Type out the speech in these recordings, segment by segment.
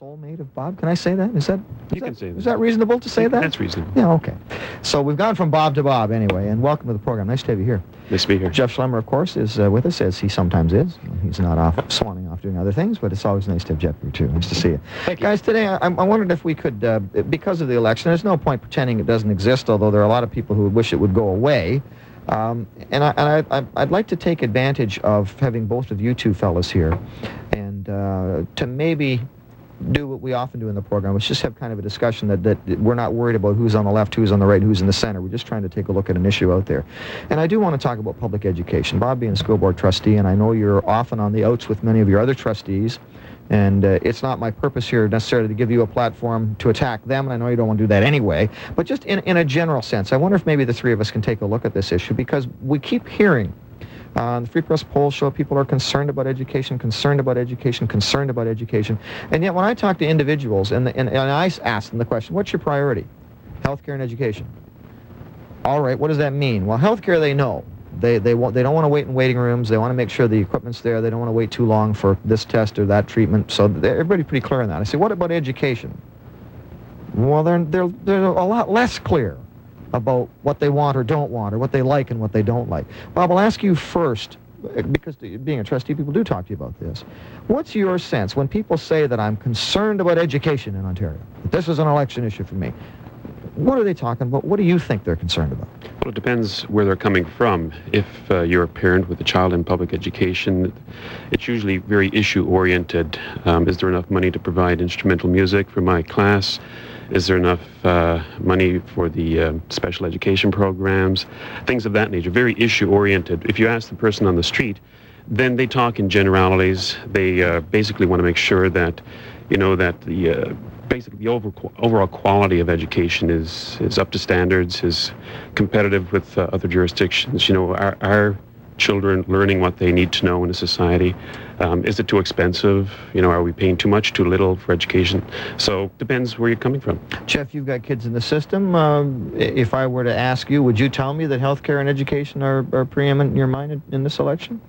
soulmate of Bob. Can I say that? Is that is You that, can say that. Is that reasonable to say that? That's reasonable. Yeah, okay. So we've gone from Bob to Bob anyway, and welcome to the program. Nice to have you here. Nice to be here. Jeff Schlemmer, of course, is uh, with us, as he sometimes is. He's not off swanning off doing other things, but it's always nice to have Jeff here, too. Nice to see you. Thank you. Guys, today I, I wondered if we could, uh, because of the election, there's no point pretending it doesn't exist, although there are a lot of people who would wish it would go away. Um, and I, and I, I, I'd like to take advantage of having both of you two fellas here and uh, to maybe do what we often do in the program, which is just have kind of a discussion that, that we're not worried about who's on the left, who's on the right, who's in the center. We're just trying to take a look at an issue out there. And I do want to talk about public education. Bob being a school board trustee, and I know you're often on the outs with many of your other trustees, and uh, it's not my purpose here necessarily to give you a platform to attack them, and I know you don't want to do that anyway, but just in, in a general sense, I wonder if maybe the three of us can take a look at this issue because we keep hearing uh, the Free Press polls show people are concerned about education, concerned about education, concerned about education. And yet, when I talk to individuals and, and, and I ask them the question, what's your priority? Healthcare and education. All right, what does that mean? Well, healthcare they know. They, they, want, they don't want to wait in waiting rooms. They want to make sure the equipment's there. They don't want to wait too long for this test or that treatment. So everybody's pretty clear on that. I say, what about education? Well, they're, they're, they're a lot less clear about what they want or don't want, or what they like and what they don't like. Bob, I'll ask you first, because being a trustee, people do talk to you about this. What's your sense when people say that I'm concerned about education in Ontario, that this is an election issue for me? What are they talking about? What do you think they're concerned about? Well, it depends where they're coming from. If uh, you're a parent with a child in public education, it's usually very issue oriented. Um, is there enough money to provide instrumental music for my class? Is there enough uh, money for the um special education programs? Things of that nature. Very issue oriented. If you ask the person on the street, then they talk in generalities. They uh, basically want to make sure that, you know, that the uh, basically the over, overall quality of education is is up to standards, is competitive with uh, other jurisdictions. You know, our, our children learning what they need to know in a society. Um, is it too expensive? You know, are we paying too much, too little for education? So depends where you're coming from. Jeff, you've got kids in the system. Um, if I were to ask you, would you tell me that healthcare and education are, are preeminent in your mind in, in this election?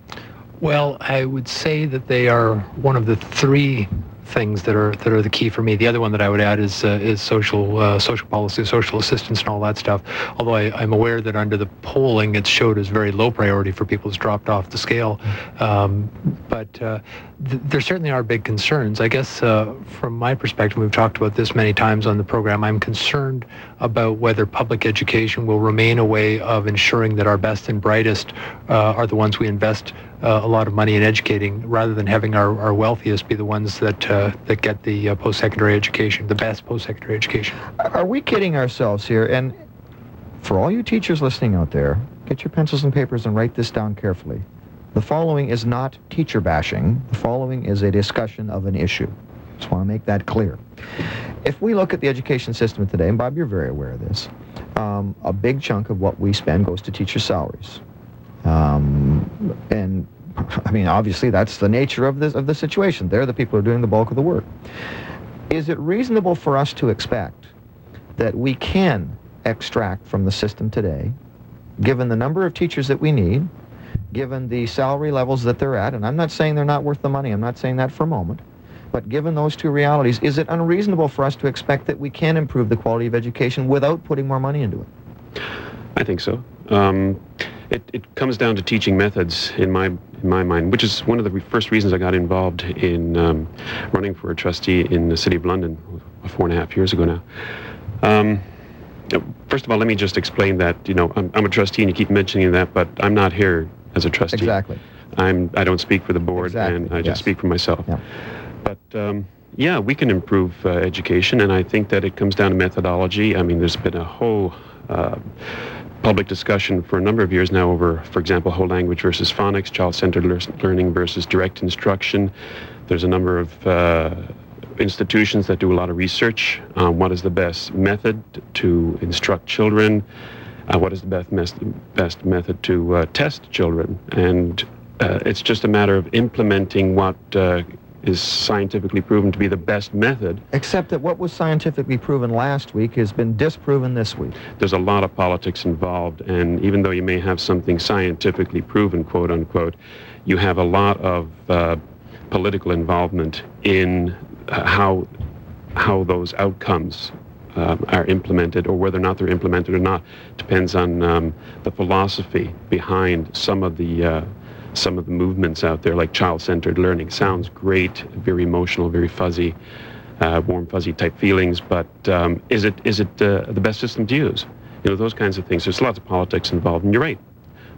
Well, I would say that they are one of the three things that are that are the key for me. The other one that I would add is uh, is social uh, social policy, social assistance, and all that stuff. Although I, I'm aware that under the polling, it showed as very low priority for people It's dropped off the scale. Um, but uh, th- there certainly are big concerns. I guess uh, from my perspective, we've talked about this many times on the program. I'm concerned about whether public education will remain a way of ensuring that our best and brightest uh, are the ones we invest uh, a lot of money in educating, rather than having our, our wealthiest be the ones that uh, that get the uh, post-secondary education, the best post-secondary education. Are we kidding ourselves here? And for all you teachers listening out there, get your pencils and papers and write this down carefully. The following is not teacher bashing. The following is a discussion of an issue. Just want to make that clear. If we look at the education system today, and Bob, you're very aware of this, um, a big chunk of what we spend goes to teacher salaries. Um, and I mean, obviously, that's the nature of this of the situation. They're the people who are doing the bulk of the work. Is it reasonable for us to expect that we can extract from the system today, given the number of teachers that we need, given the salary levels that they're at, and I'm not saying they're not worth the money, I'm not saying that for a moment, but given those two realities, is it unreasonable for us to expect that we can improve the quality of education without putting more money into it? I think so. Um, it, it comes down to teaching methods in my in my mind, which is one of the first reasons I got involved in um, running for a trustee in the city of London four and a half years ago now. Um, first of all, let me just explain that you know I'm, I'm a trustee, and you keep mentioning that, but I'm not here as a trustee. Exactly. I'm I don't speak for the board, Exactly, and I yes. just speak for myself. Yeah. But um, yeah, we can improve uh, education, and I think that it comes down to methodology. I mean, there's been a whole uh, public discussion for a number of years now over, for example, whole language versus phonics, child-centered lear- learning versus direct instruction. There's a number of uh, institutions that do a lot of research on what is the best method to instruct children, uh, what is the best, mes- best method to uh, test children, and uh, it's just a matter of implementing what uh, is scientifically proven to be the best method. Except that what was scientifically proven last week has been disproven this week. There's a lot of politics involved, and even though you may have something scientifically proven, quote unquote, you have a lot of uh, political involvement in uh, how how those outcomes uh, are implemented or whether or not they're implemented or not depends on um, the philosophy behind some of the uh, some of the movements out there, like child-centered learning. Sounds great, very emotional, very fuzzy, uh, warm, fuzzy type feelings, but um, is it is it uh, the best system to use? You know, those kinds of things. There's lots of politics involved, and you're right.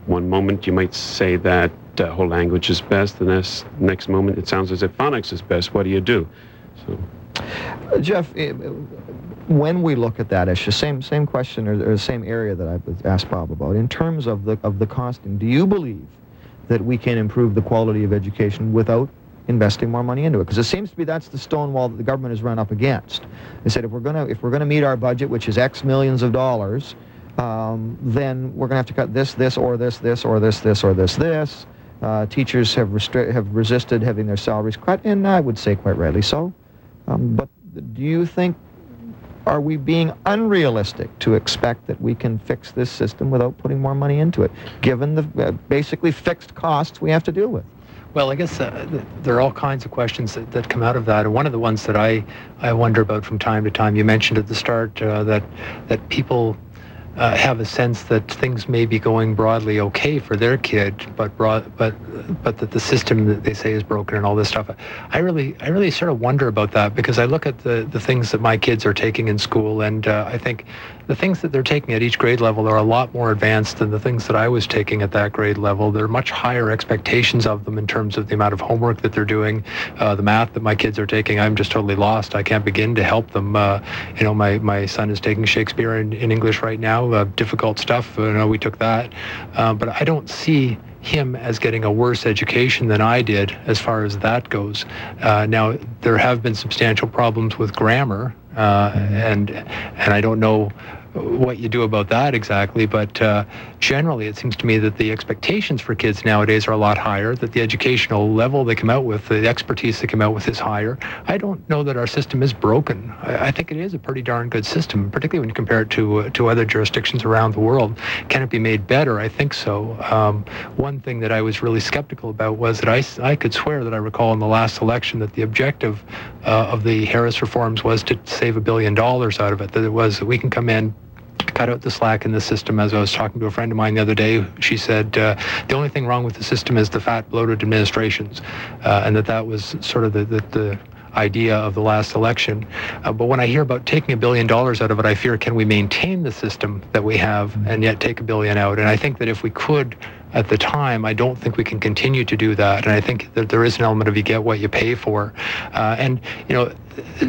One moment you might say that uh, whole language is best, the next next moment it sounds as if phonics is best. What do you do? So. Jeff, eh, when we look at that issue, same same question or, or the same area that I asked Bob about, in terms of the of the costing, do you believe that we can improve the quality of education without investing more money into it? Because it seems to be that's the stone wall that the government has run up against. They said if we're gonna if we're gonna meet our budget, which is X millions of dollars, um, then we're gonna have to cut this, this, or this, this, or this, this, or this, this. Uh, teachers have restri- have resisted having their salaries cut, and I would say quite rightly so. Um, but do you think are we being unrealistic to expect that we can fix this system without putting more money into it, given the uh, basically fixed costs we have to deal with? Well, I guess uh, there are all kinds of questions that, that come out of that. And one of the ones that I, I wonder about from time to time, you mentioned at the start uh, that, that people uh, have a sense that things may be going broadly okay for their kid, but broad, but but that the system that they say is broken and all this stuff. I really I really sort of wonder about that because I look at the the things that my kids are taking in school, and uh, I think the things that they're taking at each grade level are a lot more advanced than the things that I was taking at that grade level. There are much higher expectations of them in terms of the amount of homework that they're doing, uh, the math that my kids are taking. I'm just totally lost. I can't begin to help them. Uh, you know, my, my son is taking Shakespeare in, in English right now, uh, difficult stuff. You know, we took that. Uh, but I don't see him as getting a worse education than I did as far as that goes. Uh, now, there have been substantial problems with grammar, uh, and and I don't know what you do about that exactly, but uh, generally it seems to me that the expectations for kids nowadays are a lot higher, that the educational level they come out with, the expertise they come out with is higher. I don't know that our system is broken. I, I think it is a pretty darn good system, particularly when you compare it to, uh, to other jurisdictions around the world. Can it be made better? I think so. Um, one thing that I was really skeptical about was that I, I could swear that I recall in the last election that the objective uh, of the Harris reforms was to save a billion dollars out of it, that it was that we can come in cut out the slack in the system. As I was talking to a friend of mine the other day, she said uh, the only thing wrong with the system is the fat, bloated administrations, uh, and that that was sort of the, the, the idea of the last election. Uh, but when I hear about taking a billion dollars out of it, I fear can we maintain the system that we have and yet take a billion out? And I think that if we could at the time, I don't think we can continue to do that. And I think that there is an element of you get what you pay for. Uh, and, you know,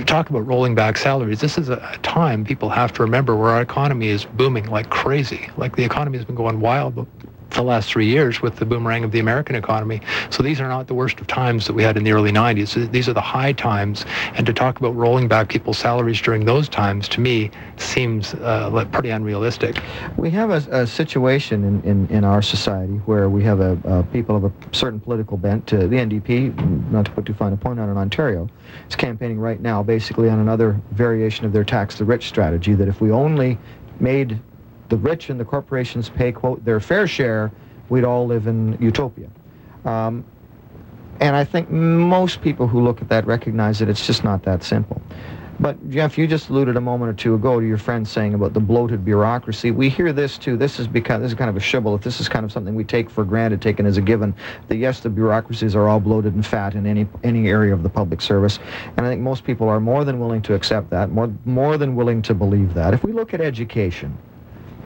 talk about rolling back salaries. This is a time people have to remember where our economy is booming like crazy. Like the economy has been going wild the last three years with the boomerang of the American economy. So these are not the worst of times that we had in the early 90s. These are the high times. And to talk about rolling back people's salaries during those times, to me, seems uh, pretty unrealistic. We have a, a situation in, in, in, our society where we have a, a people of a certain political bent. to the NDP, not to put too fine a point on it, Ontario, is campaigning right now basically on another variation of their tax the rich strategy, that if we only made the rich and the corporations pay, quote, their fair share, we'd all live in utopia. Um, and I think most people who look at that recognize that it's just not that simple. But Jeff, you just alluded a moment or two ago to your friend saying about the bloated bureaucracy. We hear this too. This is because this is kind of a shibboleth. This is kind of something we take for granted, taken as a given. That yes, the bureaucracies are all bloated and fat in any any area of the public service, and I think most people are more than willing to accept that, more more than willing to believe that. If we look at education,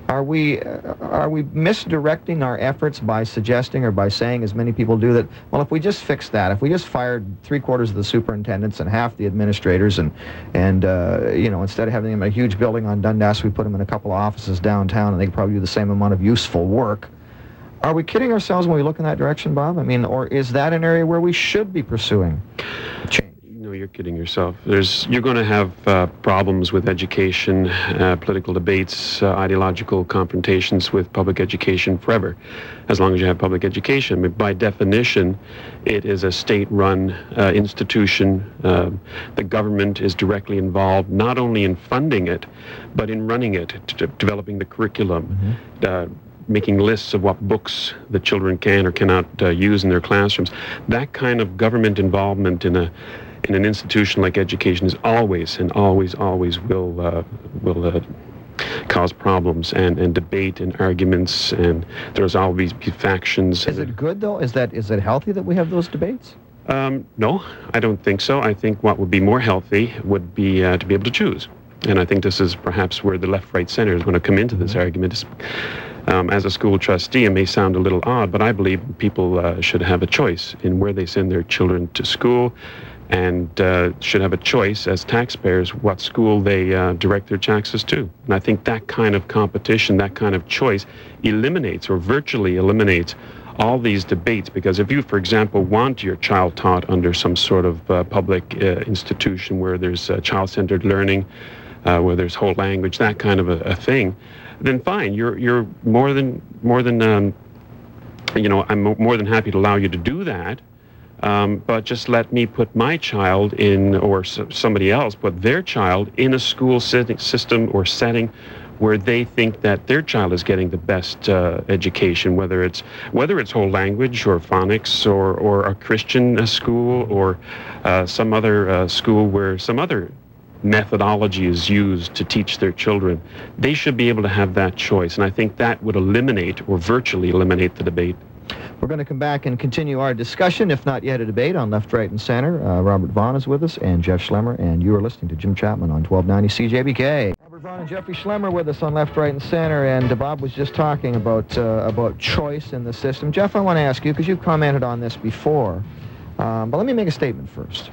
are we are we misdirecting our efforts by suggesting or by saying, as many people do, that well, if we just fix that, if we just fired three quarters of the superintendents and half the administrators, and and uh, you know instead of having them in a huge building on Dundas, we put them in a couple of offices downtown, and they could probably do the same amount of useful work. Are we kidding ourselves when we look in that direction, Bob? I mean, or is that an area where we should be pursuing change? You're kidding yourself. There's, you're going to have uh, problems with education, uh, political debates, uh, ideological confrontations with public education forever, as long as you have public education. But by definition, it is a state-run uh, institution. Uh, the government is directly involved not only in funding it, but in running it, developing the curriculum. Mm-hmm uh, making lists of what books the children can or cannot uh, use in their classrooms. That kind of government involvement in a in an institution like education is always and always always will uh, will uh, cause problems and, and debate and arguments and there's always be factions. Is it good though? Is that is it healthy that we have those debates? Um, no, I don't think so. I think what would be more healthy would be uh, to be able to choose. And I think this is perhaps where the left, right, center is going to come into this mm-hmm. argument. Um, as a school trustee, it may sound a little odd, but I believe people uh, should have a choice in where they send their children to school and uh, should have a choice as taxpayers what school they uh, direct their taxes to. And I think that kind of competition, that kind of choice, eliminates or virtually eliminates all these debates because if you, for example, want your child taught under some sort of uh, public uh, institution where there's uh, child-centered learning, uh, where there's whole language, that kind of a, a, thing, then fine, you're you're more than more than um, you know, I'm more than happy to allow you to do that. Um, but just let me put my child in, or somebody else put their child in a school system or setting where they think that their child is getting the best uh, education, whether it's whether it's whole language or phonics or or a Christian uh, school or uh, some other uh, school where some other methodology is used to teach their children. They should be able to have that choice, and I think that would eliminate or virtually eliminate the debate. We're going to come back and continue our discussion, if not yet a debate, on left, right, and center. Uh, Robert Vaughn is with us, and Jeff Schlemmer, and you are listening to Jim Chapman on 1290 CJBK. Robert Vaughn and Jeffrey Schlemmer with us on left, right, and center, and Bob was just talking about uh, about choice in the system. Jeff, I want to ask you because you've commented on this before, um, but let me make a statement first,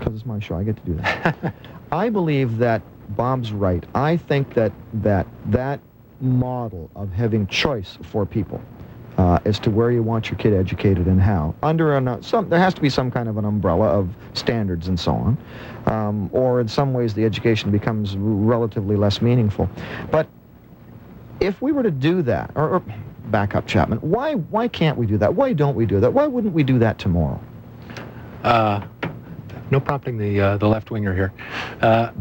because it's my show. I get to do that. I believe that Bob's right. I think that that that model of having choice for people uh, as to where you want your kid educated and how. Under an, uh, some, there has to be some kind of an umbrella of standards and so on, um, or in some ways the education becomes relatively less meaningful. But if we were to do that, or, or back up, Chapman, why why can't we do that? Why don't we do that? Why wouldn't we do that tomorrow? Uh, no prompting the uh, the left winger here. Uh,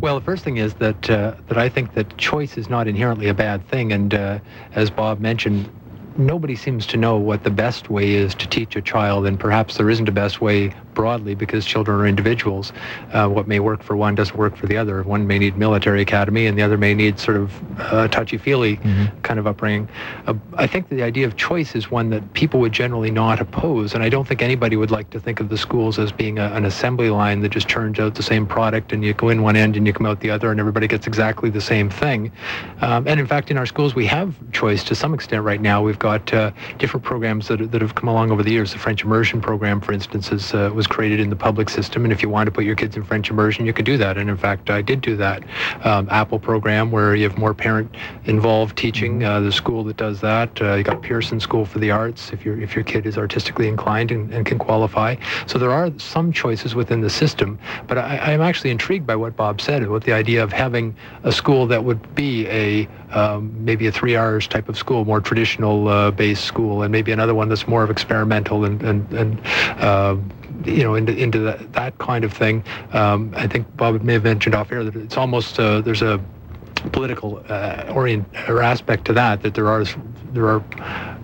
well, the first thing is that uh, that I think that choice is not inherently a bad thing, and uh, as Bob mentioned, nobody seems to know what the best way is to teach a child, and perhaps there isn't a best way broadly because children are individuals. Uh, what may work for one doesn't work for the other. One may need military academy, and the other may need sort of uh, touchy-feely mm-hmm. kind of upbringing. Uh, I think the idea of choice is one that people would generally not oppose, and I don't think anybody would like to think of the schools as being a, an assembly line that just turns out the same product, and you go in one end and you come out the other, and everybody gets exactly the same thing. Um, and in fact, in our schools, we have choice to some extent right now. We've got uh, different programs that, that have come along over the years. The French immersion program, for instance, is, uh, was created in the public system, and if you want to put your kids in French immersion, you could do that. And in fact, I did do that. Um, Apple program where you have more parent-involved teaching. Mm-hmm. Uh, the school that does that. Uh, you got Pearson School for the Arts if your if your kid is artistically inclined and, and can qualify. So there are some choices within the system. But I, am actually intrigued by what Bob said about the idea of having a school that would be a um, maybe a three R's type of school, more traditional uh, based school, and maybe another one that's more of experimental and and and uh, you know, into into that, that kind of thing. Um, I think Bob may have mentioned off air that it's almost uh, there's a political uh, orient or aspect to that that there are there are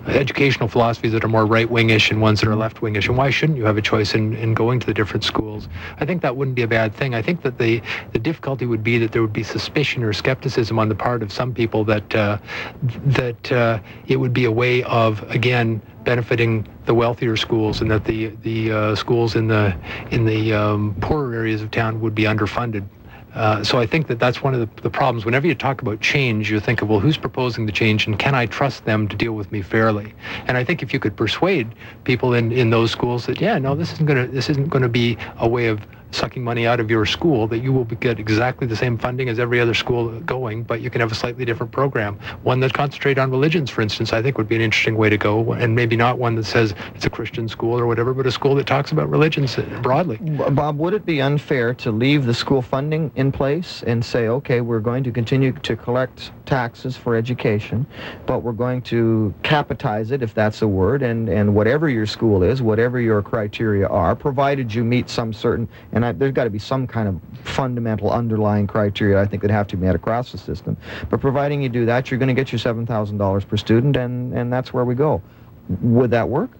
educational philosophies that are more right-wingish and ones that are left-wingish. And why shouldn't you have a choice in, in going to the different schools? I think that wouldn't be a bad thing. I think that the the difficulty would be that there would be suspicion or skepticism on the part of some people that uh, that uh, it would be a way of again benefiting the wealthier schools, and that the the uh, schools in the in the um, poorer areas of town would be underfunded. Uh, so I think that that's one of the, the, problems. Whenever you talk about change, you think of, well, who's proposing the change and can I trust them to deal with me fairly? And I think if you could persuade people in, in those schools that, yeah, no, this isn't going to this isn't going to be a way of sucking money out of your school that you will get exactly the same funding as every other school going, but you can have a slightly different program. One that concentrates on religions, for instance, I think would be an interesting way to go, and maybe not one that says it's a Christian school or whatever, but a school that talks about religions broadly. Bob, would it be unfair to leave the school funding in place and say, okay, we're going to continue to collect taxes for education, but we're going to capitize it, if that's a word, and, and whatever your school is, whatever your criteria are, provided you meet some certain, and I, there's got to be some kind of fundamental underlying criteria I think that have to be met across the system. But providing you do that, you're going to get your $7,000 per student, and, and that's where we go. Would that work?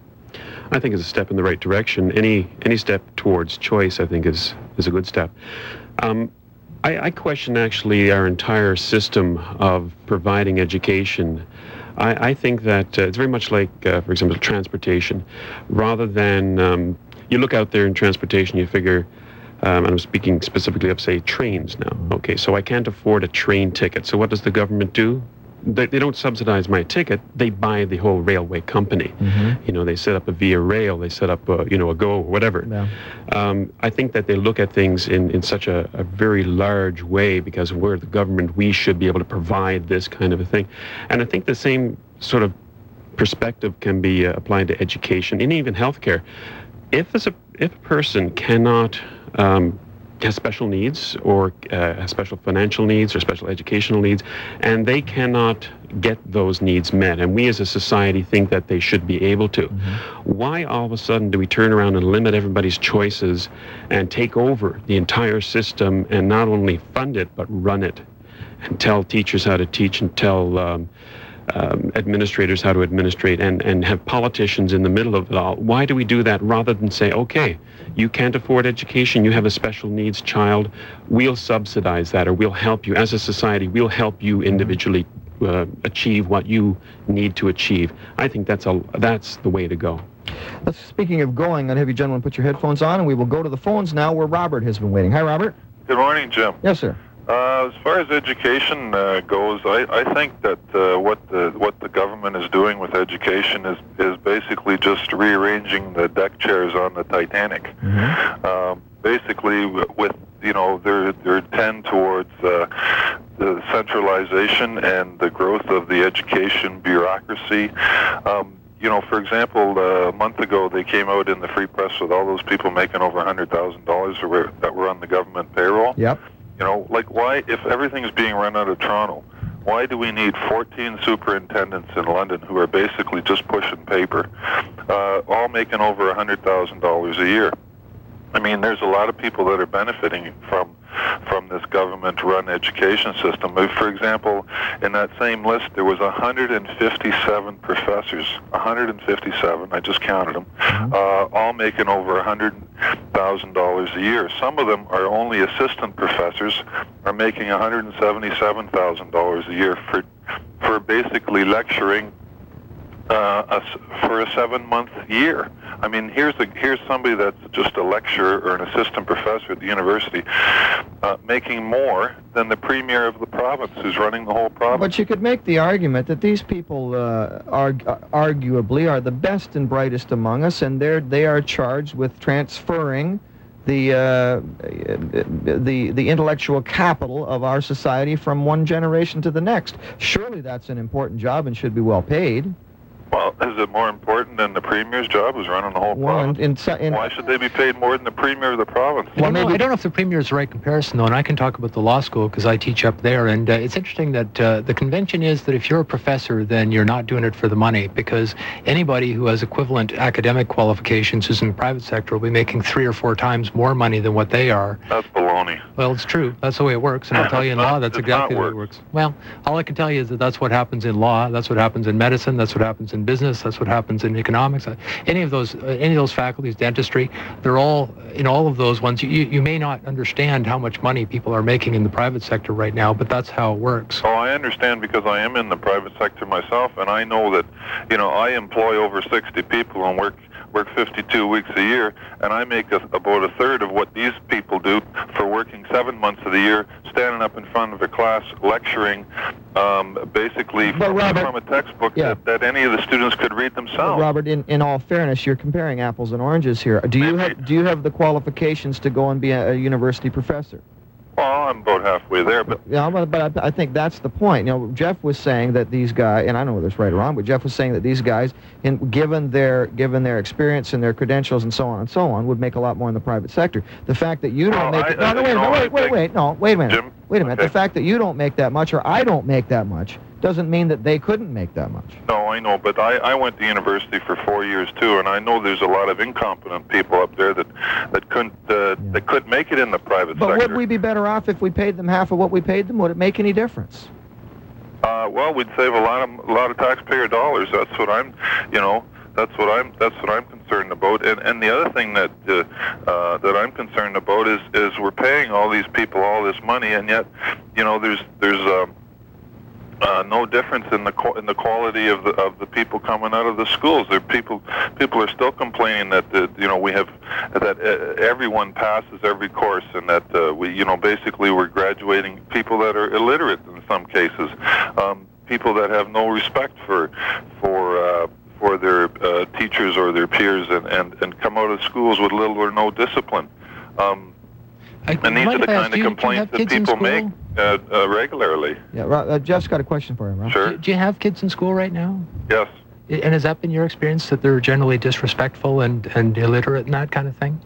I think is a step in the right direction. Any any step towards choice, I think, is is a good step. Um, I, I, question actually our entire system of providing education. I, I think that uh, it's very much like, uh, for example, transportation. Rather than um, you look out there in transportation, you figure. Um, and I'm speaking specifically of, say, trains now. Okay, so I can't afford a train ticket. So what does the government do? they, they don't subsidize my ticket. They buy the whole railway company. Mm-hmm. You know, they set up a Via Rail, they set up, a, you know, a Go or whatever. Yeah. Um, I think that they look at things in, in such a, a very large way because we're the government, we should be able to provide this kind of a thing. And I think the same sort of perspective can be uh, applied to education and even healthcare. If, a, if a person cannot um, has special needs or uh, has special financial needs or special educational needs, and they cannot get those needs met. And we as a society think that they should be able to. Mm-hmm. Why all of a sudden do we turn around and limit everybody's choices and take over the entire system and not only fund it, but run it and tell teachers how to teach and tell um, um, administrators how to administrate and, and have politicians in the middle of it all. Why do we do that rather than say, okay, you can't afford education, you have a special needs child, we'll subsidize that or we'll help you as a society, we'll help you individually uh, achieve what you need to achieve. I think that's, a, that's the way to go. speaking of going, I'd have you gentlemen put your headphones on and we will go to the phones now where Robert has been waiting. Hi, Robert. Good morning, Jim. Yes, sir. Uh, as far as education uh, goes, I, I think that uh, what the what the government is doing with education is is basically just rearranging the deck chairs on the Titanic. Mm-hmm. Um, basically, with you know, they're they're tend towards uh, the centralization and the growth of the education bureaucracy. Um, you know, for example, uh, a month ago they came out in the free press with all those people making over a hundred thousand dollars that were on the government payroll. Yep. You know, like why, if everything is being run out of Toronto, why do we need 14 superintendents in London who are basically just pushing paper, uh, all making over $100,000 a year? I mean, there's a lot of people that are benefiting from from this government-run education system. For example, in that same list, there was 157 professors, 157. I just counted them, mm-hmm. uh, all making over $100,000 a year. Some of them are only assistant professors, are making $177,000 a year for for basically lecturing uh, a, for a seven-month year. I mean, here's here's somebody that's just a lecturer or an assistant professor at the university, uh, making more than the premier of the province, who's running the whole province. But you could make the argument that these people, uh, arguably, are the best and brightest among us, and they're they are charged with transferring the uh, the the intellectual capital of our society from one generation to the next. Surely that's an important job and should be well paid. Well, is it more important than the premier's job, who's running the whole well, province? In, in, in, Why should they be paid more than the premier of the province? Well, maybe, I don't know if the premier is the right comparison, though, and I can talk about the law school because I teach up there. And uh, it's interesting that uh, the convention is that if you're a professor, then you're not doing it for the money because anybody who has equivalent academic qualifications who's in the private sector will be making three or four times more money than what they are. That's baloney. Well, it's true. That's the way it works. And I'll tell you in law, that's exactly the way it works. Well, all I can tell you is that that's what happens in law. That's what happens in medicine. That's what happens in business. That's what happens in economics. Uh, any of those, uh, any of those faculties, dentistry, they're all in all of those ones. You, you may not understand how much money people are making in the private sector right now, but that's how it works. Oh, I understand because I am in the private sector myself, and I know that, you know, I employ over 60 people and work work 52 weeks a year, and I make a, about a third of what these people do for working seven months of the year, standing up in front of a class, lecturing, um, basically from, Robert, from, a textbook yeah. that, that, any of the students could read themselves. But Robert, in, in all fairness, you're comparing apples and oranges here. Do you have do you have the qualifications to go and be a, a university professor? Well, I'm about halfway there, but yeah, but, but I, I, think that's the point. You know, Jeff was saying that these guys, and I don't know whether it's right or wrong, but Jeff was saying that these guys, in given their given their experience and their credentials and so on and so on, would make a lot more in the private sector. The fact that you don't make I, it, no, no, wait, no, wait, wait, wait, no, wait a minute, Jim? Wait a minute. Okay. The fact that you don't make that much or I don't make that much doesn't mean that they couldn't make that much. No, I know, but I, I went to university for four years too, and I know there's a lot of incompetent people up there that that couldn't uh, yeah. that could make it in the private but sector. But would we be better off if we paid them half of what we paid them? Would it make any difference? Uh, well, we'd save a lot of a lot of taxpayer dollars. That's what I'm, you know. That's what I'm that's what I'm concerned about. And and the other thing that uh, uh, that I'm concerned about is is we're paying all these people all this money, and yet, you know, there's there's uh, uh, no difference in the qu- in the quality of the of the people coming out of the schools. There people people are still complaining that the, you know we have that uh, everyone passes every course and that uh, we you know basically we're graduating people that are illiterate in some cases, um, people that have no respect for for. Uh, for their uh, teachers or their peers, and, and, and come out of schools with little or no discipline. Um, I, and these are the if ask, kind of you complaints that people make uh, uh, regularly. Yeah, Ro- uh, Jeff's got a question for you, Rob. Sure. Do, do you have kids in school right now? Yes. And has that been your experience that they're generally disrespectful and, and illiterate and that kind of thing?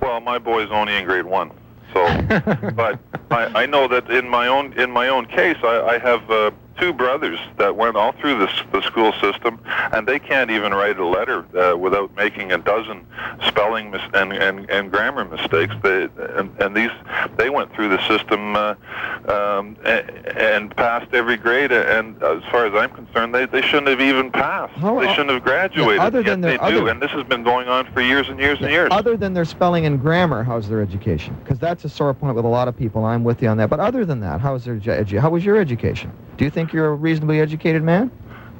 Well, my boy's only in grade one, so. but I, I know that in my own in my own case, I, I have uh, two brothers that went all through this the school system, and they can't even write a letter uh, without making a dozen spelling mis- and, and and grammar mistakes. They and, and these they went through the system uh, um, and, and passed every grade. And as far as I'm concerned, they, they shouldn't have even passed. How- they shouldn't have graduated. other yet than they their do, other- and this has been going on for years and years and years. Other than their spelling and grammar, how's their education? Because that's a sore point with a lot of people. I'm with you on that. But other than that, how's their how was your education? Do you think you're a reasonably educated man?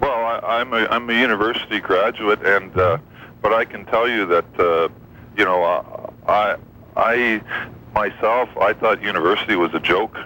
Well, I, I'm a I'm a university graduate, and uh, but I can tell you that uh, you know uh, I I myself I thought university was a joke,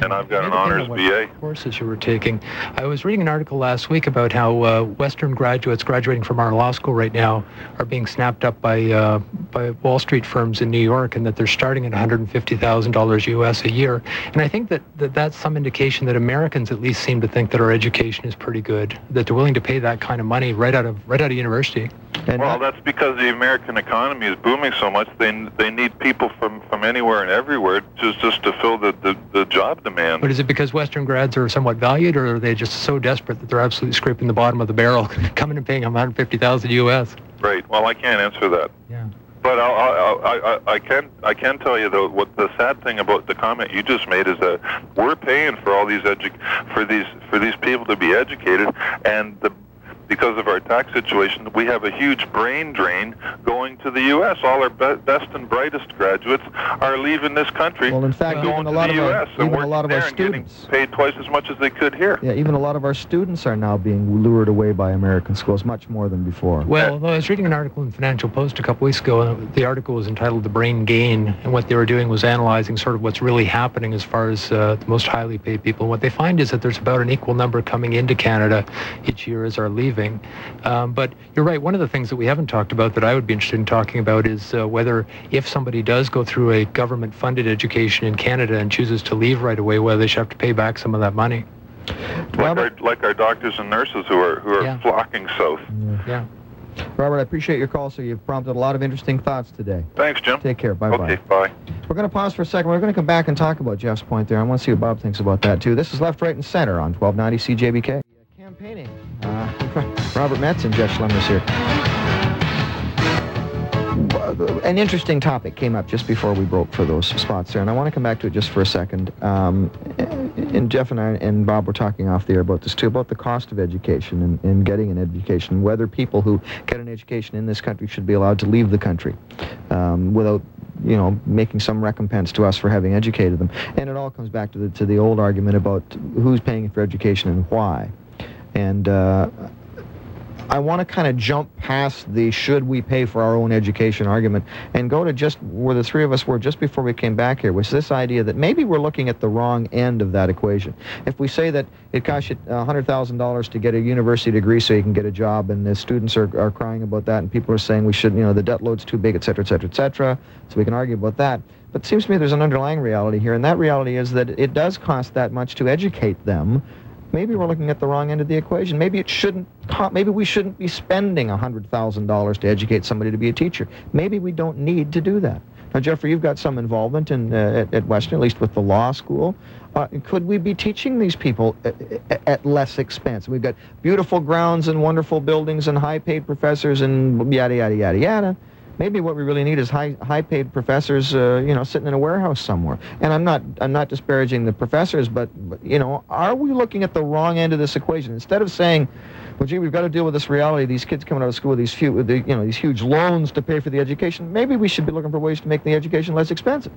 and I've got an honors BA. Courses you were taking. I was reading an article last week about how uh, Western graduates graduating from our law school right now are being snapped up by uh, by Wall Street firms in New York, and that they're starting at $150,000 US a year. And I think that, that that's some indication that Americans at least seem to think that our education is pretty good, that they're willing to pay that kind of money right out of right out of university. And Well, that's because the American economy is booming so much. They they need people from from anywhere and everywhere just just to fill the the, the job demand. But is it because Western grads are somewhat valued, or are they just so desperate that they're absolutely scraping the bottom of the barrel, coming and paying 150,000 US? Right. Well, I can't answer that. Yeah. But I'll, I'll, I, I, I can I can tell you though what the sad thing about the comment you just made is that we're paying for all these edu- for these for these people to be educated, and the because of our tax situation, we have a huge brain drain going to the U.S. All our be- best and brightest graduates are leaving this country, Well, in fact, going even to a lot the of our- U.S. and even a working lot of our there and getting students- paid twice as much as they could here. yeah, even a lot of our students are now being lured away by American schools, much more than before. Well, I was reading an article in Financial Post a couple weeks ago, and the article was entitled "The Brain Gain," and what they were doing was analyzing sort of what's really happening as far as uh, the most highly paid people. And what they find is that there's about an equal number coming into Canada each year as are leaving. Um, but you're right. One of the things that we haven't talked about that I would be interested in talking about is uh, whether, if somebody does go through a government-funded education in Canada and chooses to leave right away, whether they should have to pay back some of that money. Like Robert- our like our doctors and nurses who are who are Yeah. flocking south. Yeah. Robert, I appreciate your call. So you've prompted a lot of interesting thoughts today. Thanks, Jim. Take care. Bye bye. Okay, bye. We're going to pause for a second. We're going to come back and talk about Jeff's point there. I want to see what Bob thinks about that, too. This is Left, Right, and Center on 1290 CJBK. Campaigning. Uh, Robert Metz and Jeff Schlemmer's here. An interesting topic came up just before we broke for those spots there, and I want to come back to it just for a second. Um, and Jeff and I and Bob were talking off the air about this too, about the cost of education and, and getting an education, whether people who get an education in this country should be allowed to leave the country um, without you know, making some recompense to us for having educated them. And it all comes back to the to the old argument about who's paying for education and why. And uh, I want to kind of jump past the should we pay for our own education argument and go to just where the three of us were just before we came back here, was this idea that maybe we're looking at the wrong end of that equation. If we say that it costs you $100,000 to get a university degree so you can get a job, and the students are, are crying about that, and people are saying we should, you know, the debt load's too big, et cetera, et cetera, et cetera, so we can argue about that. But it seems to me there's an underlying reality here, and that reality is that it does cost that much to educate them maybe we're looking at the wrong end of the equation. Maybe it shouldn't. Maybe we shouldn't be spending hundred thousand dollars to educate somebody to be a teacher. Maybe we don't need to do that. Now, Jeffrey, you've got some involvement in uh, at, at Western, at least with the law school. Uh, could we be teaching these people at, at less expense? We've got beautiful grounds and wonderful buildings and high-paid professors and yada yada yada yada. Maybe what we really need is high high paid professors, uh, you know, sitting in a warehouse somewhere. And I'm not I'm not disparaging the professors, but, but you know, are we looking at the wrong end of this equation? Instead of saying, well, gee, we've got to deal with this reality. These kids coming out of school with these few, with the, you know, these huge loans to pay for the education. Maybe we should be looking for ways to make the education less expensive.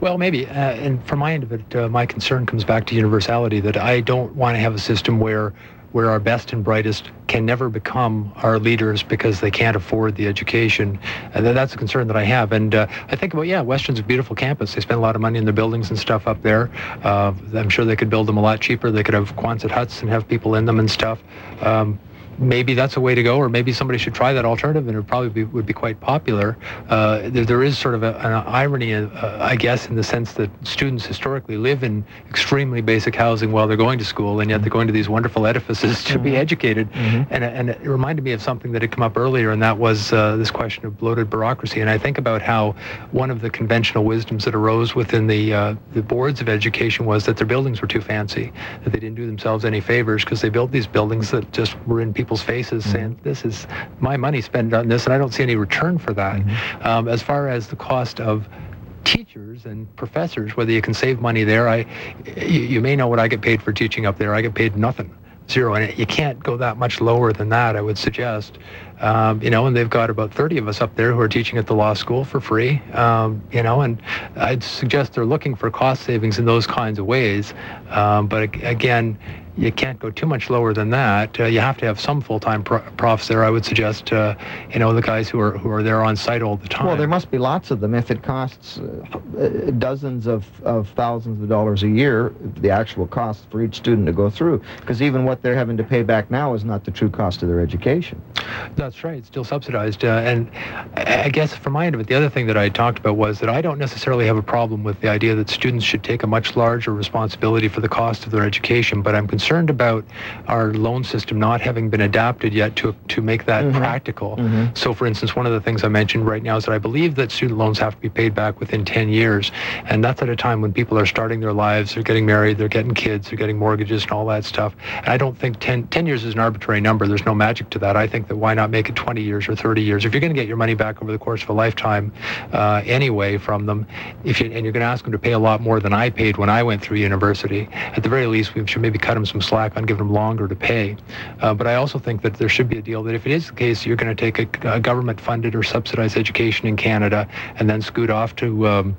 Well, maybe. Uh, and from my end of it, uh, my concern comes back to universality. That I don't want to have a system where where our best and brightest can never become our leaders because they can't afford the education. And that's a concern that I have. And uh, I think about, yeah, Western's a beautiful campus. They spend a lot of money in their buildings and stuff up there. Uh, I'm sure they could build them a lot cheaper. They could have Quonset huts and have people in them and stuff. Um, maybe that's a way to go, or maybe somebody should try that alternative, and it probably be, would be quite popular. Uh, there, there is sort of a, an irony, uh, I guess, in the sense that students historically live in extremely basic housing while they're going to school, and yet they're going to these wonderful edifices to mm-hmm. be educated. Mm-hmm. And, and it reminded me of something that had come up earlier, and that was uh, this question of bloated bureaucracy. And I think about how one of the conventional wisdoms that arose within the uh, the boards of education was that their buildings were too fancy, that they didn't do themselves any favors because they built these buildings that just were in people's faces mm-hmm. saying, "This is my money spent on this, and I don't see any return for that." Mm-hmm. Um, as far as the cost of teachers and professors, whether you can save money there, I, you, you may know what I get paid for teaching up there. I get paid nothing zero, and you can't go that much lower than that. I would suggest, um, you know, and they've got about 30 of us up there who are teaching at the law school for free, um, you know, and I'd suggest they're looking for cost savings in those kinds of ways. Um, but again, you can't go too much lower than that. Uh, you have to have some full-time pro- profs there. I would suggest, uh, you know, the guys who are who are there on site all the time. Well, there must be lots of them. If it costs uh, dozens of, of thousands of dollars a year, the actual cost for each student to go through, because even what they're having to pay back now is not the true cost of their education. That's right. It's still subsidized. Uh, and I guess from my end of it, the other thing that I talked about was that I don't necessarily have a problem with the idea that students should take a much larger responsibility for the cost of their education, but I'm concerned about our loan system not having been adapted yet to to make that mm-hmm. practical. Mm-hmm. So, for instance, one of the things I mentioned right now is that I believe that student loans have to be paid back within 10 years, and that's at a time when people are starting their lives, they're getting married, they're getting kids, they're getting mortgages and all that stuff. And I don't think 10, 10 years is an arbitrary number. There's no magic to that. I think that why not make it 20 years or 30 years? If you're going to get your money back over the course of a lifetime uh, anyway from them, if you, and you're going to ask them to pay a lot more than I paid when I went through university, at the very least, we should maybe cut them some slack on giving them longer to pay. Uh, but I also think that there should be a deal that if it is the case, you're going to take a, a government-funded or subsidized education in Canada and then scoot off to um,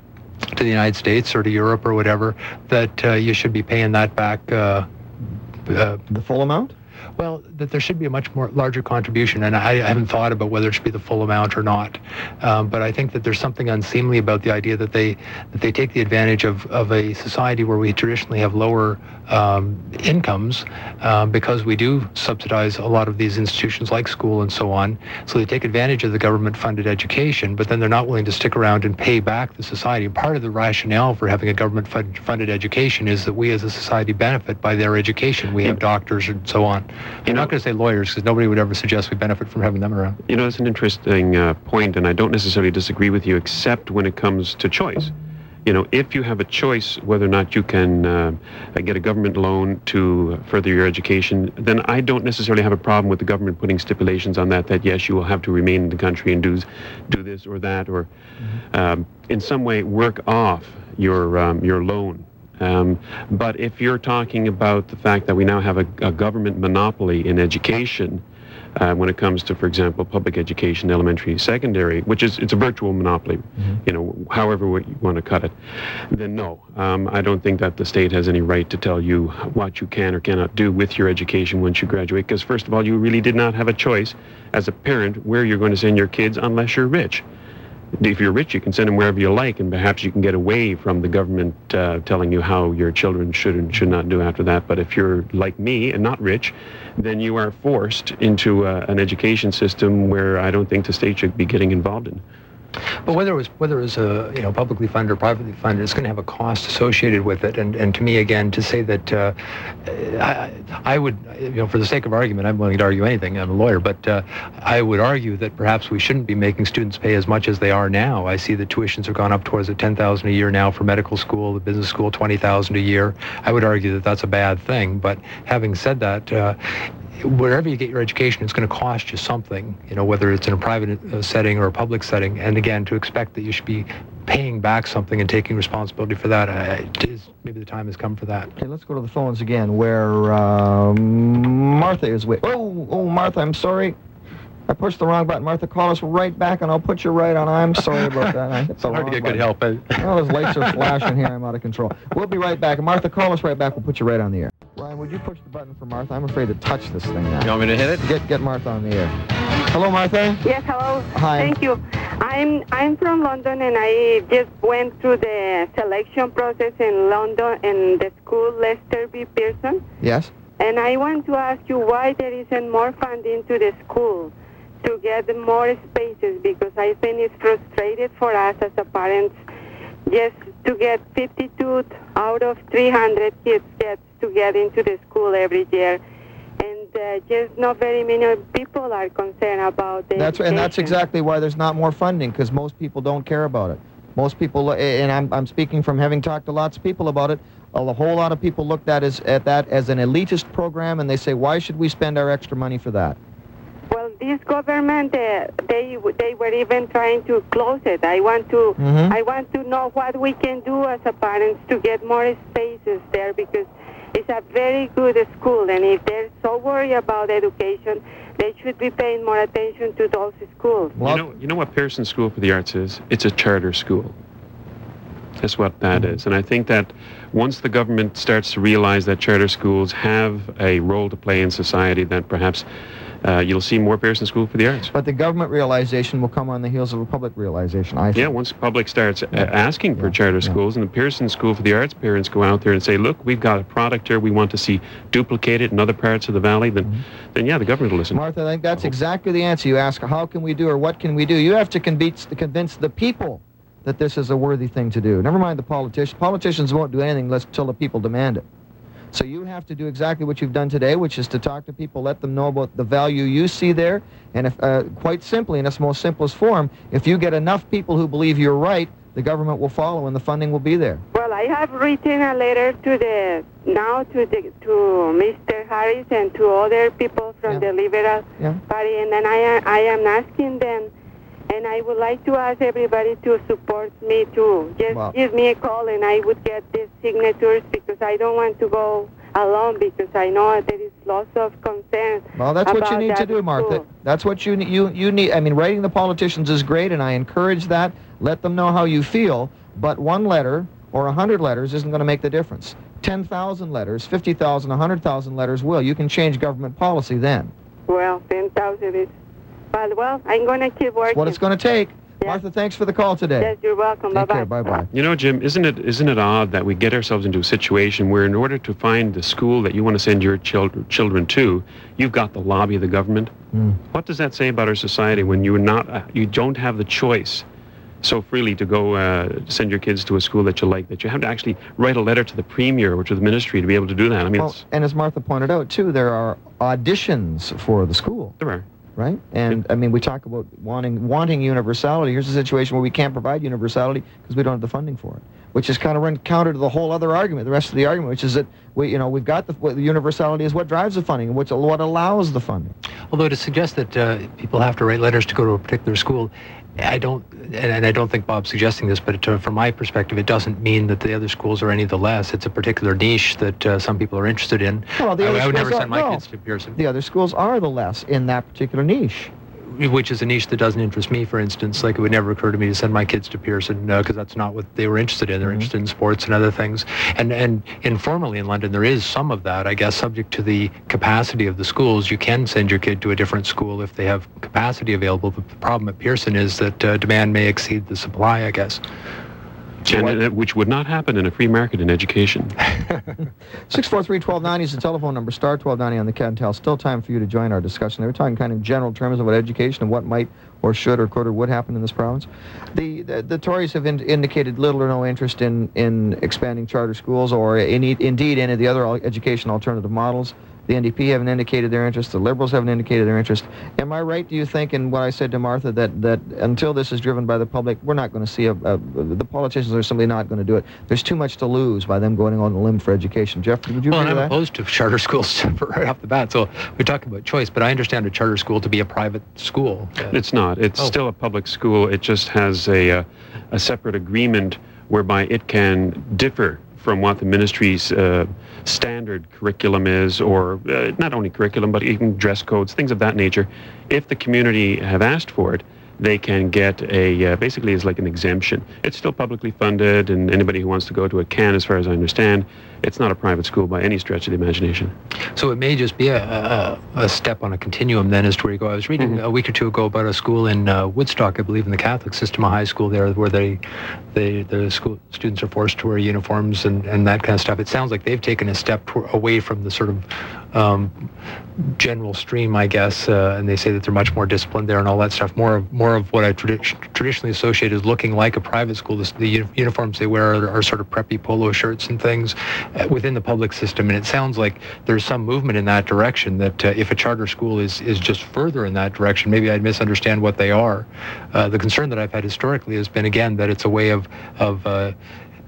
to the United States or to Europe or whatever, that uh, you should be paying that back. Uh, uh the full amount? Well, that there should be a much more larger contribution, and I, I haven't thought about whether it should be the full amount or not. Um, but I think that there's something unseemly about the idea that they that they take the advantage of, of a society where we traditionally have lower um, incomes um, because we do subsidize a lot of these institutions like school and so on. So they take advantage of the government-funded education, but then they're not willing to stick around and pay back the society. And part of the rationale for having a government-funded education is that we as a society benefit by their education. We have doctors and so on. I'm not going to say lawyers because nobody would ever suggest we benefit from having them around. You know, it's an interesting uh, point, and I don't necessarily disagree with you, except when it comes to choice. You know, if you have a choice whether or not you can uh, get a government loan to further your education, then I don't necessarily have a problem with the government putting stipulations on that. That yes, you will have to remain in the country and do do this or that, or mm-hmm. um, in some way work off your um, your loan um, but if you're talking about the fact that we now have a, a government monopoly in education, uh, when it comes to, for example, public education, elementary, secondary, which is it's a virtual monopoly, mm-hmm. you know, however you want to cut it, then no, um, I don't think that the state has any right to tell you what you can or cannot do with your education once you graduate. Because first of all, you really did not have a choice as a parent where you're going to send your kids unless you're rich if you're rich, you can send them wherever you like, and perhaps you can get away from the government uh, telling you how your children should and should not do after that. But if you're like me and not rich, then you are forced into uh, an education system where I don't think the state should be getting involved in. But whether it was whether it was a you know publicly funded or privately funded, it's going to have a cost associated with it. And and to me again, to say that uh, I, I would you know for the sake of argument, I'm willing to argue anything. I'm a lawyer, but uh, I would argue that perhaps we shouldn't be making students pay as much as they are now. I see the tuitions have gone up towards a ten thousand a year now for medical school, the business school twenty thousand a year. I would argue that that's a bad thing. But having said that. Uh, wherever you get your education, it's going to cost you something, you know, whether it's in a private uh, setting or a public setting. And again, to expect that you should be paying back something and taking responsibility for that, uh, it is, maybe the time has come for that. Okay, let's go to the phones again where um, Martha is with. Oh, oh, Martha, I'm sorry. I pushed the wrong button. Martha, call us right back and I'll put you right on. I'm sorry about that. I hit It's hard to get good help. eh? Well, those lights are flashing here. I'm out of control. We'll be right back. Martha, call us right back. We'll put you right on the air. Ryan, would you push the button for Martha? I'm afraid to touch this thing now. You want me to hit it? Get get Martha on the air. Hello, Martha. Yes, hello. Hi. Thank you. I'm I'm from London and I just went through the selection process in London in the school Lester B. Pearson. Yes. And I want to ask you why there isn't more funding to the school to get more spaces because I think it's frustrated for us as a parents just to get 52 out of 300 kids gets to get into the school every year. And uh, just not very many people are concerned about the That's and that's exactly why there's not more funding because most people don't care about it. Most people, and I'm, I'm speaking from having talked to lots of people about it. A whole lot of people looked at as at that as an elitist program, and they say, why should we spend our extra money for that? Well, this government, uh, they they were even trying to close it. I want to Mhm. I want to know what we can do as a parents to get more spaces there because it's a very good school, and if they're so worried about education, they should be paying more attention to those schools. Well, you know, you know what Pearson School for the Arts is? It's a charter school. That's what that is. And I think that once the government starts to realize that charter schools have a role to play in society, that perhaps uh, you'll see more Pearson School for the Arts. but the government realization will come on the heels of a public realization. I think. Yeah, once the public starts uh, asking for Yeah, charter yeah. schools and the Pearson School for the Arts parents go out there and say, look, we've got a product here we want to see duplicated in other parts of the valley, then, Mm-hmm. then yeah, the government will listen. Martha, I think that's exactly the answer. You ask, how can we do or what can we do? You have to convince, convince the people that this is a worthy thing to do. Never mind the politicians. Politicians won't do anything unless till the people demand it. So you have to do exactly what you've done today, which is to talk to people, let them know about the value you see there, and if, uh, quite simply, in its most simplest form, if you get enough people who believe you're right, the government will follow and the funding will be there. Well, I have written a letter to the now to the to Mr. Harris and to other people from Yeah. the Liberal Yeah. Party, and then I am, I am asking them, and I would like to ask everybody to support me too. Just Well- give me a call, and I would get these signatures because I don't want to go alone because I know there is lots of concern. Well, that's what you need to do, Martha. school. That's what you you you need. I mean, writing the politicians is great, and I encourage that. Let them know how you feel. But one letter or a hundred letters isn't going to make the difference. Ten thousand letters, fifty thousand, a hundred thousand letters will. You can change government policy then. Well, ten thousand is. But well, I'm gonna keep working. What it's going to take. Yeah. Martha, thanks for the call today. Yes, you're welcome. Take Bye care. bye. Bye bye. You know, Jim, isn't it isn't it odd that we get ourselves into a situation where, in order to find the school that you want to send your children children to, you've got the lobby of the government? Mm. What does that say about our society when you're not uh, you don't have the choice so freely to go uh, send your kids to a school that you like that you have to actually write a letter to the premier or to the ministry to be able to do that? I mean, Well, and as Martha pointed out too, there are auditions for the school. there are. Right? And I mean, we talk about wanting wanting universality. Here's a situation where we can't provide universality because we don't have the funding for it, which is kind of run counter to the whole other argument, the rest of the argument, which is that we, you know, we've got the, the universality is what drives the funding and which what allows the funding. Although to suggest that uh, people have to write letters to go to a particular school, I don't, and, I don't think Bob's suggesting this, but uh, from my perspective, it doesn't mean that the other schools are any the less. It's a particular niche that uh, some people are interested in. Well, the other I would schools never are- send my no. kids to Pearson, The other schools are the less in that particular niche. Which is a niche that doesn't interest me, for instance. Like it would never occur to me to send my kids to Pearson because that's not what they were interested in. They're Mhm. interested in sports and other things. And and informally in London, there is some of that, I guess, subject to the capacity of the schools. You can send your kid to a different school if they have capacity available. But the problem at Pearson is that uh, demand may exceed the supply, I guess. And, which would not happen in a free market in education. 643-1290 is the telephone number, star 1290 on the cat and. Still time for you to join our discussion. They were talking kind of general terms about education and what might or should or could or would happen in this province. The the, the Tories have in, indicated little or no interest in, in expanding charter schools or in, indeed any of the other education alternative models. The NDP haven't indicated their interest. The Liberals haven't indicated their interest. Am I right, do you think, in what I said to Martha, that, that until this is driven by the public, we're not going to see a, a, the politicians are simply not going to do it. There's too much to lose by them going on the limb for education. Jeff, would you well, agree and I'm that? opposed to charter schools right off the bat. So we're talking about choice, but I understand a charter school to be a private school. Uh, It's not. It's Oh. still a public school. It just has a, uh, a separate agreement whereby it can differ from what the ministry's uh, standard curriculum is, or uh, not only curriculum, but even dress codes, things of that nature. If the community have asked for it, they can get a uh, basically it's like an exemption. It's still publicly funded, and anybody who wants to go to it can, as far as I understand. It's not a private school by any stretch of the imagination. So it may just be a, a, a step on a continuum then as to where you go. I was reading a week or two ago about a school in uh, Woodstock, I believe, in the Catholic system, a high school there, where they, they the school students are forced to wear uniforms and, and that kind of stuff. It sounds like they've taken a step away from the sort of um, general stream, I guess, uh, and they say that they're much more disciplined there and all that stuff. More of more of what I tradi- traditionally associate as looking like a private school. The, the uniforms they wear are, are sort of preppy polo shirts and things within the public system, and it sounds like there's some movement in that direction. That uh, if a charter school is is just further in that direction, maybe I'd misunderstand what they are. Uh, the concern that I've had historically has been again that it's a way of of uh,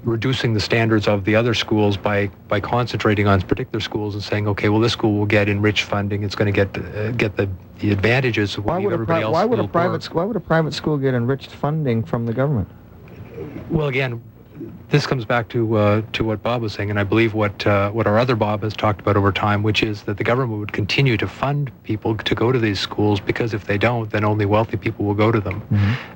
reducing the standards of the other schools by by concentrating on particular schools and saying, okay, well, this school will get enriched funding. It's going to get uh, get the, the advantages of what Why would, a everybody pri- else. why would a private work. sc- why would a private school get enriched funding from the government? Well, again, this comes back to uh, to what Bob was saying, and I believe what uh, what our other Bob has talked about over time, which is that the government would continue to fund people to go to these schools because if they don't, then only wealthy people will go to them.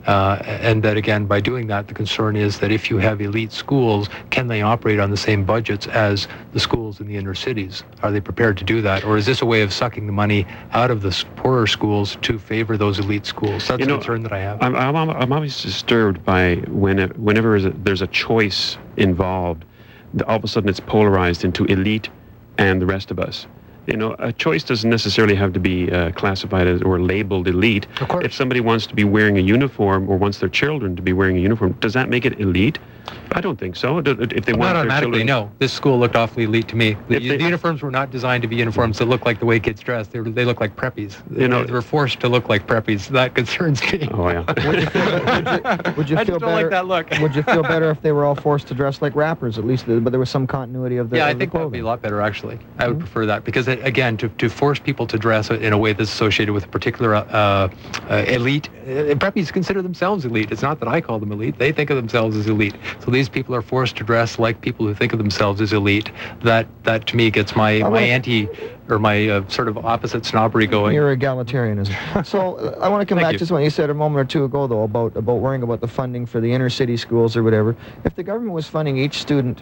Uh, and that again, by doing that, the concern is that if you have elite schools, can they operate on the same budgets as the schools in the inner cities? Are they prepared to do that, or is this a way of sucking the money out of the poorer schools to favor those elite schools? That's You a know, concern that I have. I'm, I'm, I'm always disturbed by when it, whenever there's a choice involved, all of a sudden it's polarized into elite and the rest of us. You know, a choice doesn't necessarily have to be uh, classified as or labeled elite. Of course. If somebody wants to be wearing a uniform or wants their children to be wearing a uniform, does that make it elite? I don't think so. If they want Not automatically, children, no. This school looked awfully elite to me. The, they- the uniforms were not designed to be uniforms that look like the way kids dress. They, were, they look like preppies. You know- they were forced to look like preppies. That concerns me. Oh yeah. Would you feel, would you, would you I feel just don't better? like that look. would you feel better if they were all forced to dress like rappers at least, but there was some continuity of the yeah, I of the think that would be a lot better, actually. I Mm-hmm. would prefer that because, again, to, to force people to dress in a way that's associated with a particular uh, uh, elite, uh, preppies consider themselves elite. It's not that I call them elite; they think of themselves as elite. So these people are forced to dress like people who think of themselves as elite. That that to me gets my my anti or my uh, sort of opposite snobbery going. Your egalitarianism. so uh, I want to come Thank back you. to something you said a moment or two ago, though, about about worrying about the funding for the inner city schools or whatever. If the government was funding each student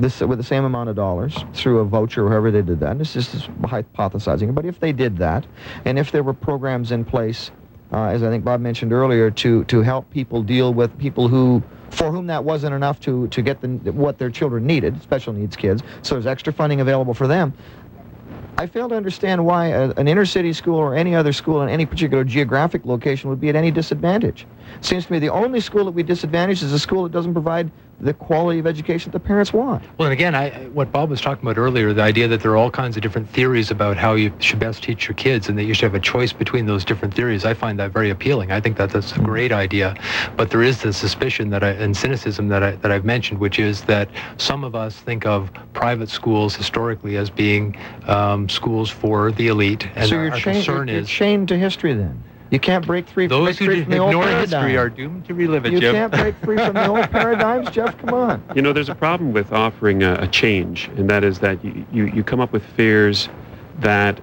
this with the same amount of dollars through a voucher or they did that, and this is just hypothesizing, but if they did that, and if there were programs in place, uh, as I think Bob mentioned earlier, to to help people deal with people who for whom that wasn't enough to to get the, what their children needed, special needs kids, so there's extra funding available for them. I fail to understand why a, an inner city school or any other school in any particular geographic location would be at any disadvantage. Seems to me the only school that we disadvantage is a school that doesn't provide the quality of education that the parents want. Well, and again, I, what Bob was talking about earlier, the idea that there are all kinds of different theories about how you should best teach your kids and that you should have a choice between those different theories, I find that very appealing. I think that that's a great idea. But there is the suspicion that I, and cynicism that, I, that I've mentioned, which is that some of us think of private schools historically as being um, schools for the elite. And so our, you're, our chained, concern you're is chained to history then. You can't break free, break those who free do from the old ignore paradigm. history are doomed to relive it, you Jim. can't break free from the old paradigms, Jeff. Come on. You know, there's a problem with offering a, a change, and that is that you, you, you come up with fears that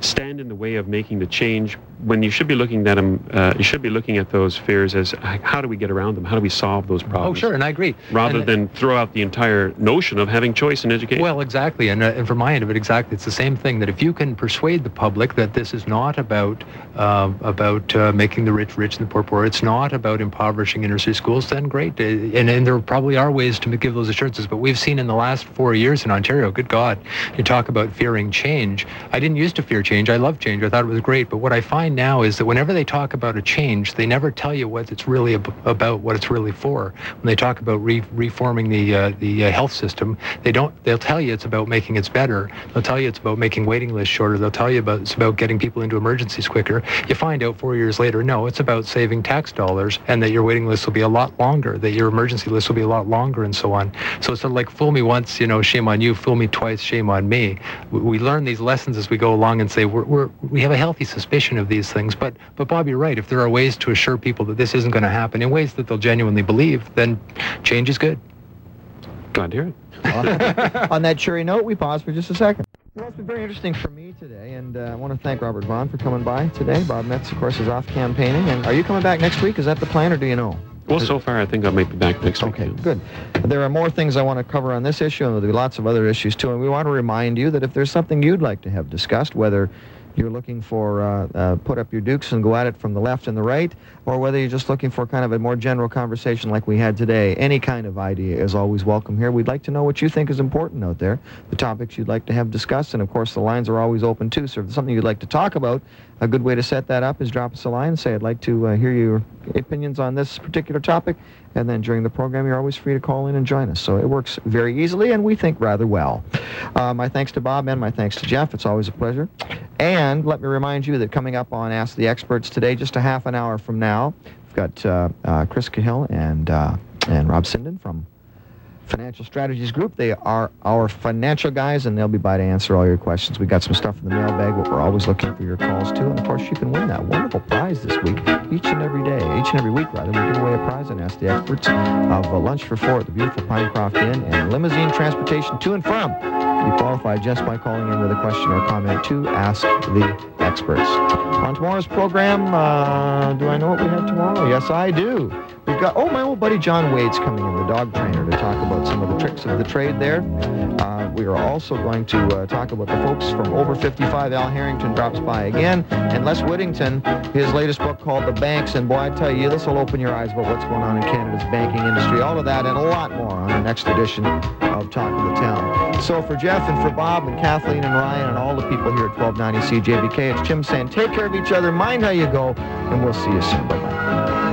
stand in the way of making the change when you should be looking at them, uh, you should be looking at those fears as how do we get around them? How do we solve those problems? Oh, sure, and I agree. Rather And- than throw out the entire notion of having choice in education. Well, exactly, and, uh, and from my end of it, exactly, it's the same thing. That if you can persuade the public that this is not about um about uh, making the rich rich and the poor poor, it's not about impoverishing inner city schools, then great. Uh, And, and there probably are ways to give those assurances. But we've seen in the last four years in Ontario, good God, you talk about fearing change. I didn't used to fear change. I love change. I thought it was great. But what I find find now is that whenever they talk about a change, they never tell you what it's really ab- about, what it's really for. When they talk about re- reforming the uh, the uh, health system, they don't. They'll tell you it's about making it better. They'll tell you it's about making waiting lists shorter. They'll tell you about it's about getting people into emergencies quicker. You find out four years later, no, it's about saving tax dollars, and that your waiting list will be a lot longer, that your emergency list will be a lot longer, and so on. So it's sort of like fool me once, you know, shame on you. Fool me twice, shame on me. We, we learn these lessons as we go along and say we're, we're we have a healthy suspicion of these things. But but Bob, you're right. If there are ways to assure people that this isn't going to happen in ways that they'll genuinely believe, then change is good. Glad to hear it. On that cheery note, we pause for just a second. Well, it's been very interesting for me today, and uh, I want to thank Robert Vaughn for coming by today. Bob Metz, of course, is off campaigning. And are you coming back next week? Is that the plan, or do you know? Well, so far, I think I might be back next week. Okay, good. There are more things I want to cover on this issue, and there'll be lots of other issues too. And we want to remind you that if there's something you'd like to have discussed, whether you're looking for uh, uh, put up your dukes and go at it from the left and the right, or whether you're just looking for kind of a more general conversation like we had today, any kind of idea is always welcome here. We'd like to know what you think is important out there, the topics you'd like to have discussed, and of course the lines are always open too. So if there's something you'd like to talk about, a good way to set that up is drop us a line and say, I'd like to uh, hear your opinions on this particular topic. And then during the program, you're always free to call in and join us. So it works very easily, and we think rather well. Uh, my thanks to Bob and my thanks to Jeff. It's always a pleasure. And let me remind you that coming up on Ask the Experts today, just a half an hour from now, we've got uh, uh, Chris Cahill and, uh, and Rob Sinden from Financial Strategies Group. They are our financial guys, and they'll be by to answer all your questions. We've got some stuff in the mailbag, but we're always looking for your calls too. And of course, you can win that wonderful prize this week, each and every day, each and every week rather. We give away a prize and ask the experts of lunch for four at the beautiful Pinecroft Inn and limousine transportation to and from. You qualify just by calling in with a question or comment to ask the experts. On tomorrow's program, uh, do I know what we have tomorrow? Yes, I do. We've got, oh, my old buddy John Wade's coming in, the dog trainer, to talk about some of the tricks of the trade there. Uh, we are also going to uh, talk about the folks from Over 55. Al Harrington drops by again. And Les Whittington, his latest book called The Banks. And boy, I tell you, this will open your eyes about what's going on in Canada's banking industry. All of that and a lot more on the next edition of Talk of the Town. So for Jeff and for Bob and Kathleen and Ryan and all the people here at 1290 CJBK, it's Jim saying take care of each other, mind how you go, and we'll see you soon. Bye-bye.